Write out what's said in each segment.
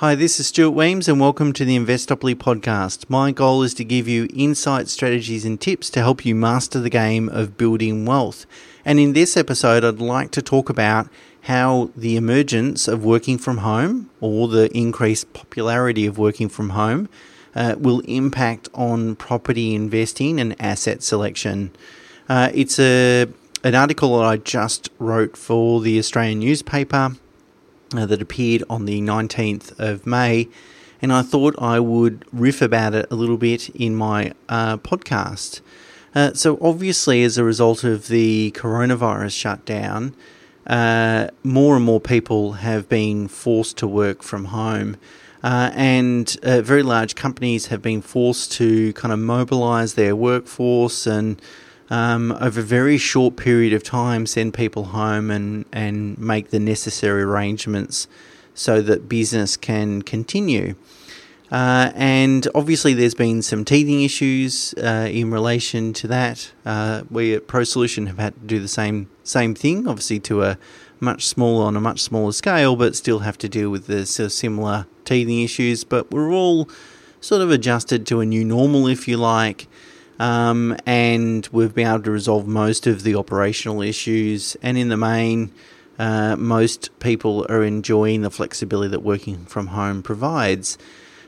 Hi, this is Stuart Wemyss, and welcome to the Investopoly podcast. My goal is to give you insights, strategies, and tips to help you master the game of building wealth. And in this episode, I'd like to talk about how the emergence of working from home or the increased popularity of working from home uh, will impact on property investing and asset selection. Uh, it's a an article that I just wrote for the Australian newspaper that appeared on the 19th of May, and I thought I would riff about it a little bit in my uh, podcast. Uh, so, obviously, as a result of the coronavirus shutdown, uh, more and more people have been forced to work from home. Uh, and uh, very large companies have been forced to kind of mobilize their workforce and um, over a very short period of time send people home and, and make the necessary arrangements so that business can continue. Uh, and obviously, there's been some teething issues uh, in relation to that. Uh, we at ProSolution have had to do the same same thing, obviously to a much smaller on a much smaller scale, but still have to deal with the similar teething issues. But we're all sort of adjusted to a new normal, if you like. Um, and we've been able to resolve most of the operational issues. And in the main, uh, most people are enjoying the flexibility that working from home provides.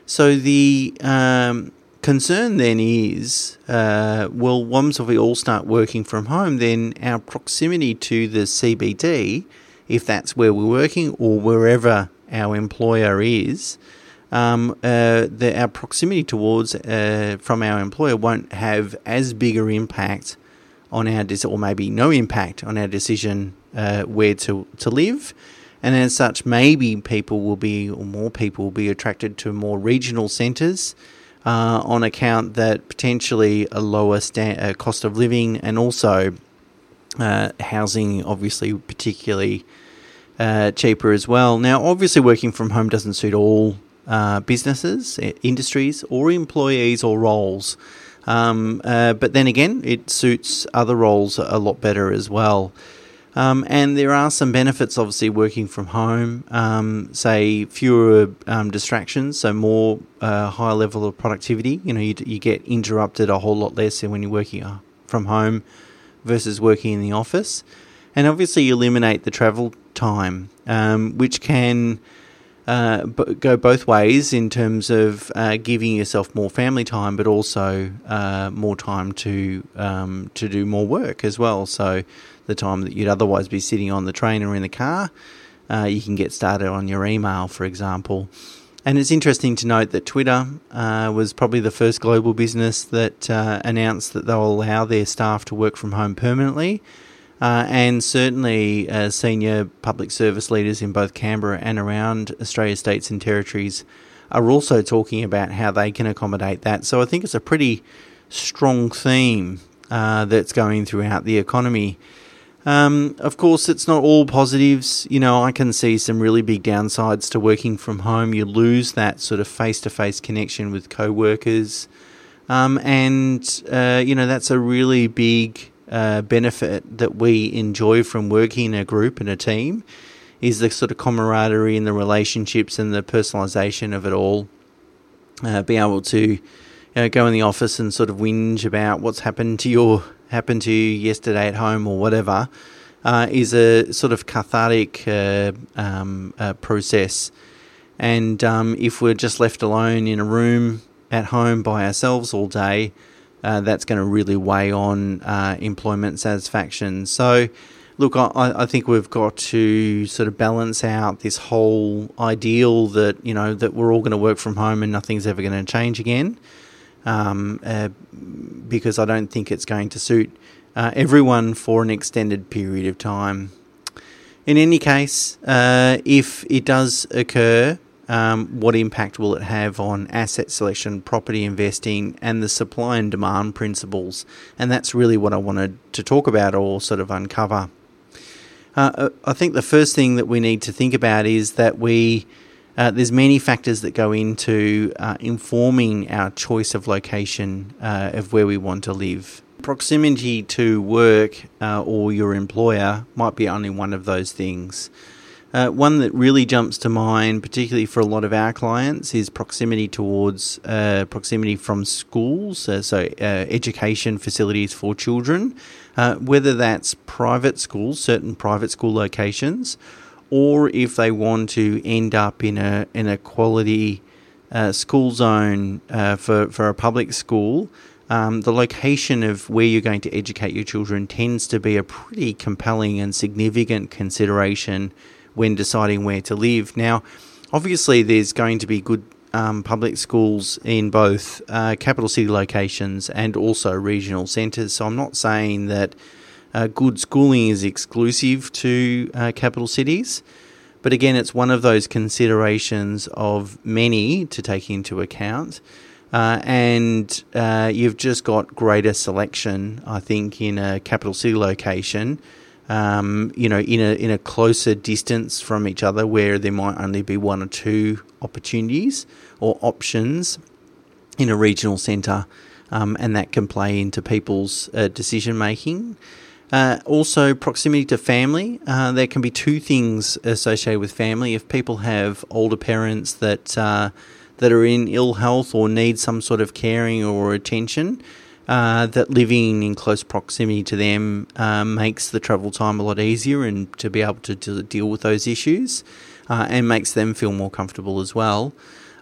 So the um, concern then is, uh, well, once we all start working from home, then our proximity to the CBD, if that's where we're working or wherever our employer is, um, uh, the, our proximity towards uh, from our employer won't have as bigger impact on our decision, or maybe no impact on our decision uh, where to to live. And as such, maybe people will be, or more people will be attracted to more regional centres uh, on account that potentially a lower sta- uh, cost of living and also uh, housing, obviously, particularly cheaper as well. Now, obviously, working from home doesn't suit all uh, businesses, industries, or employees or roles. Um, uh, but then again, it suits other roles a lot better as well. Um, and there are some benefits, obviously, working from home. Um, say fewer um, distractions, so more uh, higher level of productivity. You know, you, you, get interrupted a whole lot less when you're working uh, from home versus working in the office. And obviously, you eliminate the travel time, um, which can uh, go both ways in terms of uh, giving yourself more family time, but also uh, more time to um, to do more work as well. So the time that you'd otherwise be sitting on the train or in the car, uh, you can get started on your email, for example. And it's interesting to note that Twitter uh, was probably the first global business that uh, announced that they'll allow their staff to work from home permanently. Uh, and certainly, uh, senior public service leaders in both Canberra and around Australia states and territories are also talking about how they can accommodate that. So I think it's a pretty strong theme uh, that's going throughout the economy. Um, of course, it's not all positives. You know, I can see some really big downsides to working from home. You lose that sort of face to face connection with co workers. Um, and, uh, you know, that's a really big uh, benefit that we enjoy from working in a group and a team is the sort of camaraderie and the relationships and the personalisation of it all. Uh, be able to you know, go in the office and sort of whinge about what's happened to your happened to you yesterday at home or whatever uh, is a sort of cathartic uh, um, uh, process. And um, if we're just left alone in a room at home by ourselves all day, uh, that's going to really weigh on uh, employment satisfaction. So, look, I, I, think we've got to sort of balance out this whole ideal that you know that we're all going to work from home and nothing's ever going to change again, um, uh, because I don't think it's going to suit uh, everyone for an extended period of time. In any case, uh, if it does occur, um, what impact will it have on asset selection, property investing, and the supply and demand principles? And that's really what I wanted to talk about or sort of uncover. Uh, uh, I think the first thing that we need to think about is that we uh, there's many factors that go into uh, informing our choice of location uh, of where we want to live. Proximity to work uh, or your employer might be only one of those things. Uh, one that really jumps to mind, particularly for a lot of our clients, is proximity towards uh, proximity from schools, uh, so uh, education facilities for children, uh, whether that's private schools, certain private school locations, or if they want to end up in a in a quality uh, school zone for for a public school. Um, the location of where you're going to educate your children tends to be a pretty compelling and significant consideration when deciding where to live. Now, obviously, there's going to be good um, public schools in both uh, capital city locations and also regional centres. So I'm not saying that uh, good schooling is exclusive to uh, capital cities. But again, it's one of those considerations of many to take into account. Uh, and uh, you've just got greater selection, I think, in a capital city location um, you know, in a in a closer distance from each other, where there might only be one or two opportunities or options in a regional centre, um, and that can play into people's uh, decision making. Uh, also, proximity to family. Uh, there can be two things associated with family. If people have older parents that uh, that are in ill health or need some sort of caring or attention, uh, that living in close proximity to them uh, makes the travel time a lot easier and to be able to, deal with those issues uh, and makes them feel more comfortable as well.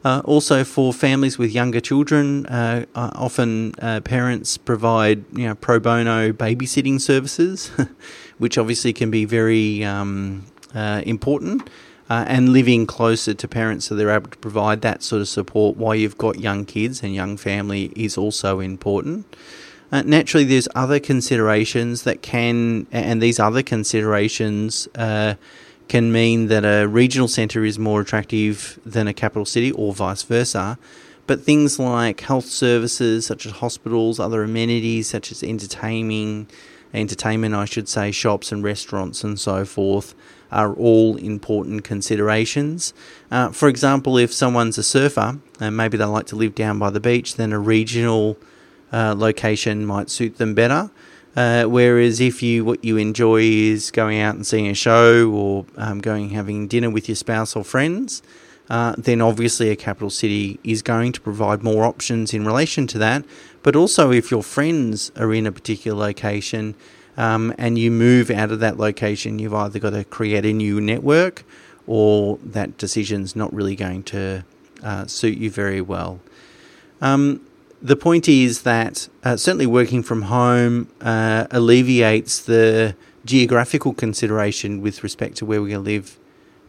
Uh, also, for families with younger children, uh, often parents provide you know pro bono babysitting services, which obviously can be very um, important uh, and living closer to parents so they're able to provide that sort of support while you've got young kids and young family is also important. Uh, naturally, there's other considerations that can, and these other considerations uh, can mean that a regional centre is more attractive than a capital city, or vice versa. But things like health services, such as hospitals, other amenities such as entertaining, entertainment, I should say, shops and restaurants and so forth, are all important considerations. Uh, for example, if someone's a surfer and maybe they like to live down by the beach, then a regional uh, location might suit them better. Uh, whereas if you what you enjoy is going out and seeing a show or um, going having dinner with your spouse or friends, uh, then obviously a capital city is going to provide more options in relation to that. But also, if your friends are in a particular location, um, and you move out of that location, you've either got to create a new network or that decision's not really going to uh, suit you very well. Um, the point is that uh, certainly working from home uh, alleviates the geographical consideration with respect to where we're going to live,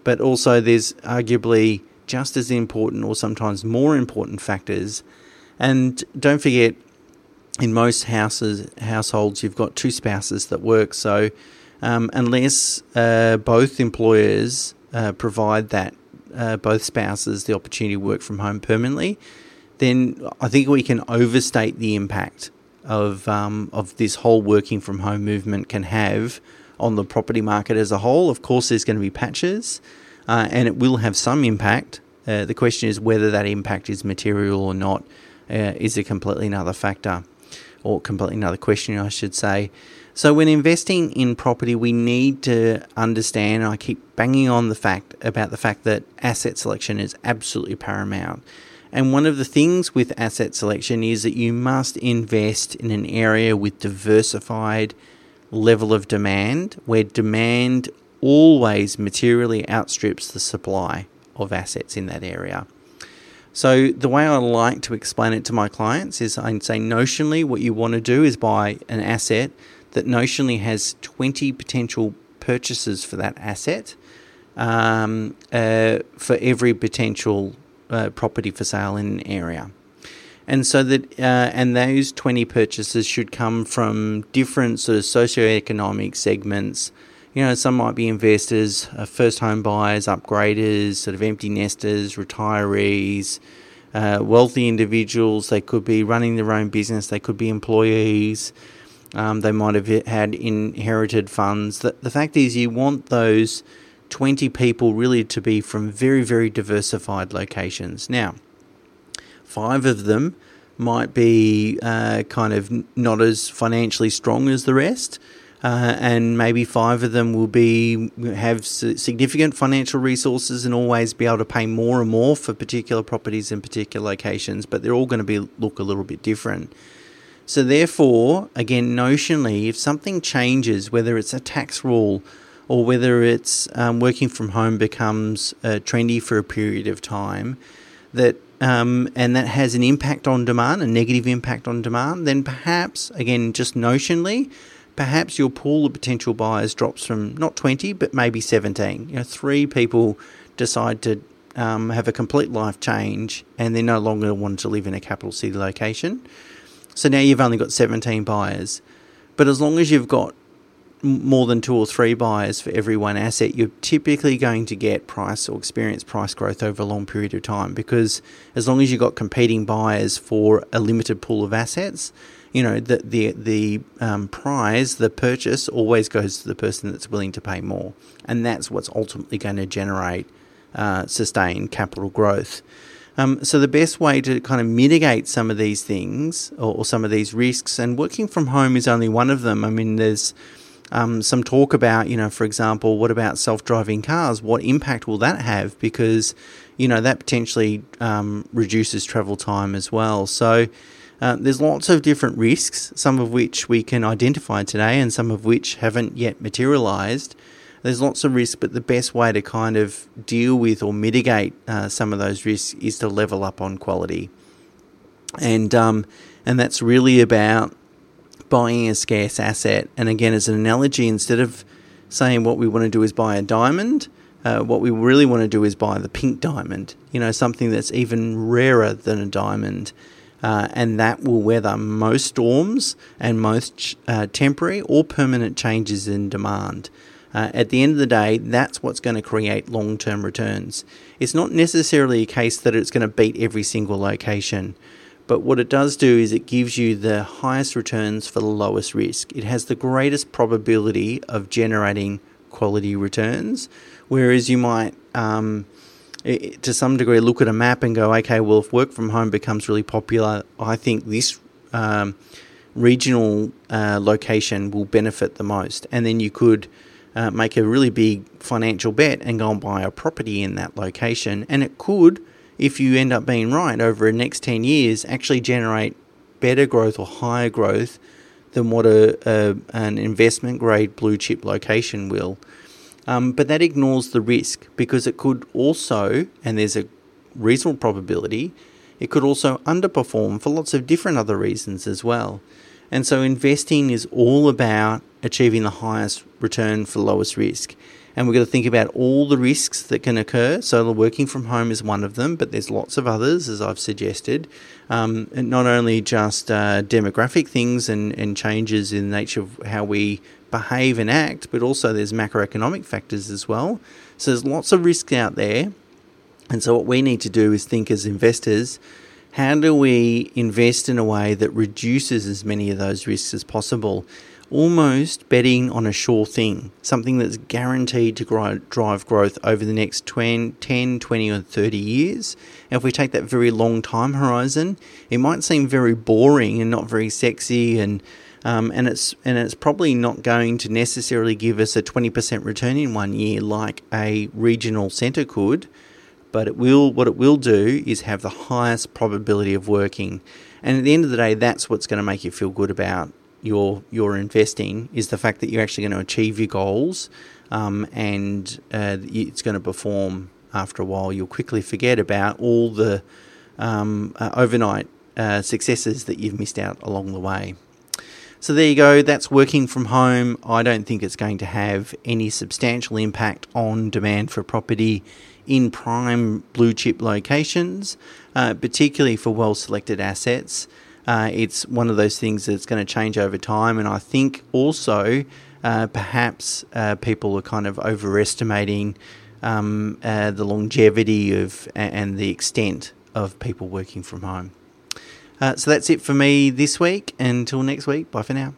but also there's arguably just as important or sometimes more important factors. And don't forget, in most houses households you've got two spouses that work so um, unless uh, both employers uh, provide that uh, both spouses the opportunity to work from home permanently then I think we can overstate the impact of um, of this whole working from home movement can have on the property market as a whole. Of course, there's going to be patches, uh, and it will have some impact. Uh, the question is whether that impact is material or not. Uh, is a completely another factor or completely another question, I should say. So, when investing in property, we need to understand, I keep banging on the fact about the fact that asset selection is absolutely paramount. And one of the things with asset selection is that you must invest in an area with diversified level of demand, where demand always materially outstrips the supply of assets in that area. So the way I like to explain it to my clients is I say notionally what you want to do is buy an asset that notionally has 20 potential purchases for that asset um, uh, for every potential uh, property for sale in an area. And so that, uh, and those 20 purchases should come from different sort of socioeconomic segments, you know, some might be investors, uh, first home buyers, upgraders, sort of empty nesters, retirees, uh, wealthy individuals. They could be running their own business, they could be employees, um, they might have had inherited funds. The, the fact is, you want those 20 people really to be from very, very diversified locations. Now, five of them might be uh, kind of not as financially strong as the rest. Uh, and maybe five of them will be have significant financial resources and always be able to pay more and more for particular properties in particular locations, but they're all going to be look a little bit different. So therefore, again, notionally, if something changes, whether it's a tax rule or whether it's um, working from home becomes uh, trendy for a period of time, that um, and that has an impact on demand, a negative impact on demand, then perhaps, again, just notionally, perhaps your pool of potential buyers drops from not 20, but maybe 17. You know, three people decide to um, have a complete life change and they're no longer wanting to live in a capital city location. So now you've only got 17 buyers. But as long as you've got more than two or three buyers for every one asset, you're typically going to get price or experience price growth over a long period of time because as long as you've got competing buyers for a limited pool of assets, you know the the the um, prize, the purchase, always goes to the person that's willing to pay more, and that's what's ultimately going to generate uh, sustained capital growth. Um, so the best way to kind of mitigate some of these things or, or, some of these risks, and working from home is only one of them. I mean, there's um, some talk about, you know, for example, what about self-driving cars? What impact will that have? Because, you know, that potentially um, reduces travel time as well. So uh, there's lots of different risks, some of which we can identify today and some of which haven't yet materialized. There's lots of risks, but the best way to kind of deal with or mitigate uh, some of those risks is to level up on quality. And, um, and that's really about buying a scarce asset. And again, as an analogy, instead of saying what we want to do is buy a diamond, uh, what we really want to do is buy the pink diamond, you know, something that's even rarer than a diamond uh, and that will weather most storms and most uh, temporary or permanent changes in demand. Uh, at the end of the day, that's what's going to create long term returns. It's not necessarily a case that it's going to beat every single location, but what it does do is it gives you the highest returns for the lowest risk. It has the greatest probability of generating quality returns, whereas you might. Um, to some degree look at a map and go, okay, well, if work from home becomes really popular, I think this um, regional uh, location will benefit the most. And then you could uh, make a really big financial bet and go and buy a property in that location. And it could, if you end up being right, over the next 10 years, actually generate better growth or higher growth than what a, a an investment grade blue chip location will. Um, but that ignores the risk because it could also, and there's a reasonable probability, it could also underperform for lots of different other reasons as well. And so investing is all about achieving the highest return for lowest risk. And we've got to think about all the risks that can occur. So, working from home is one of them, but there's lots of others, as I've suggested. Um, and not only just uh, demographic things and, and changes in the nature of how we behave and act, but also there's macroeconomic factors as well. So there's lots of risk out there. And so what we need to do is think as investors, how do we invest in a way that reduces as many of those risks as possible? Almost betting on a sure thing, something that's guaranteed to grow, drive growth over the next 20, 10, 20, or 30 years. And if we take that very long time horizon, it might seem very boring and not very sexy and um, and it's and it's probably not going to necessarily give us a 20% return in one year like a regional centre could, but it will what it will do is have the highest probability of working. And at the end of the day, that's what's going to make you feel good about your your investing is the fact that you're actually going to achieve your goals, um, and uh, it's going to perform after a while. You'll quickly forget about all the um, uh, overnight uh, successes that you've missed out along the way. So there you go, that's working from home. I don't think it's going to have any substantial impact on demand for property in prime blue chip locations, uh, particularly for well selected assets. Uh, it's one of those things that's going to change over time, and I think also uh, perhaps uh, people are kind of overestimating um, uh, the longevity of and the extent of people working from home. Uh, so that's it for me this week. Until next week, bye for now.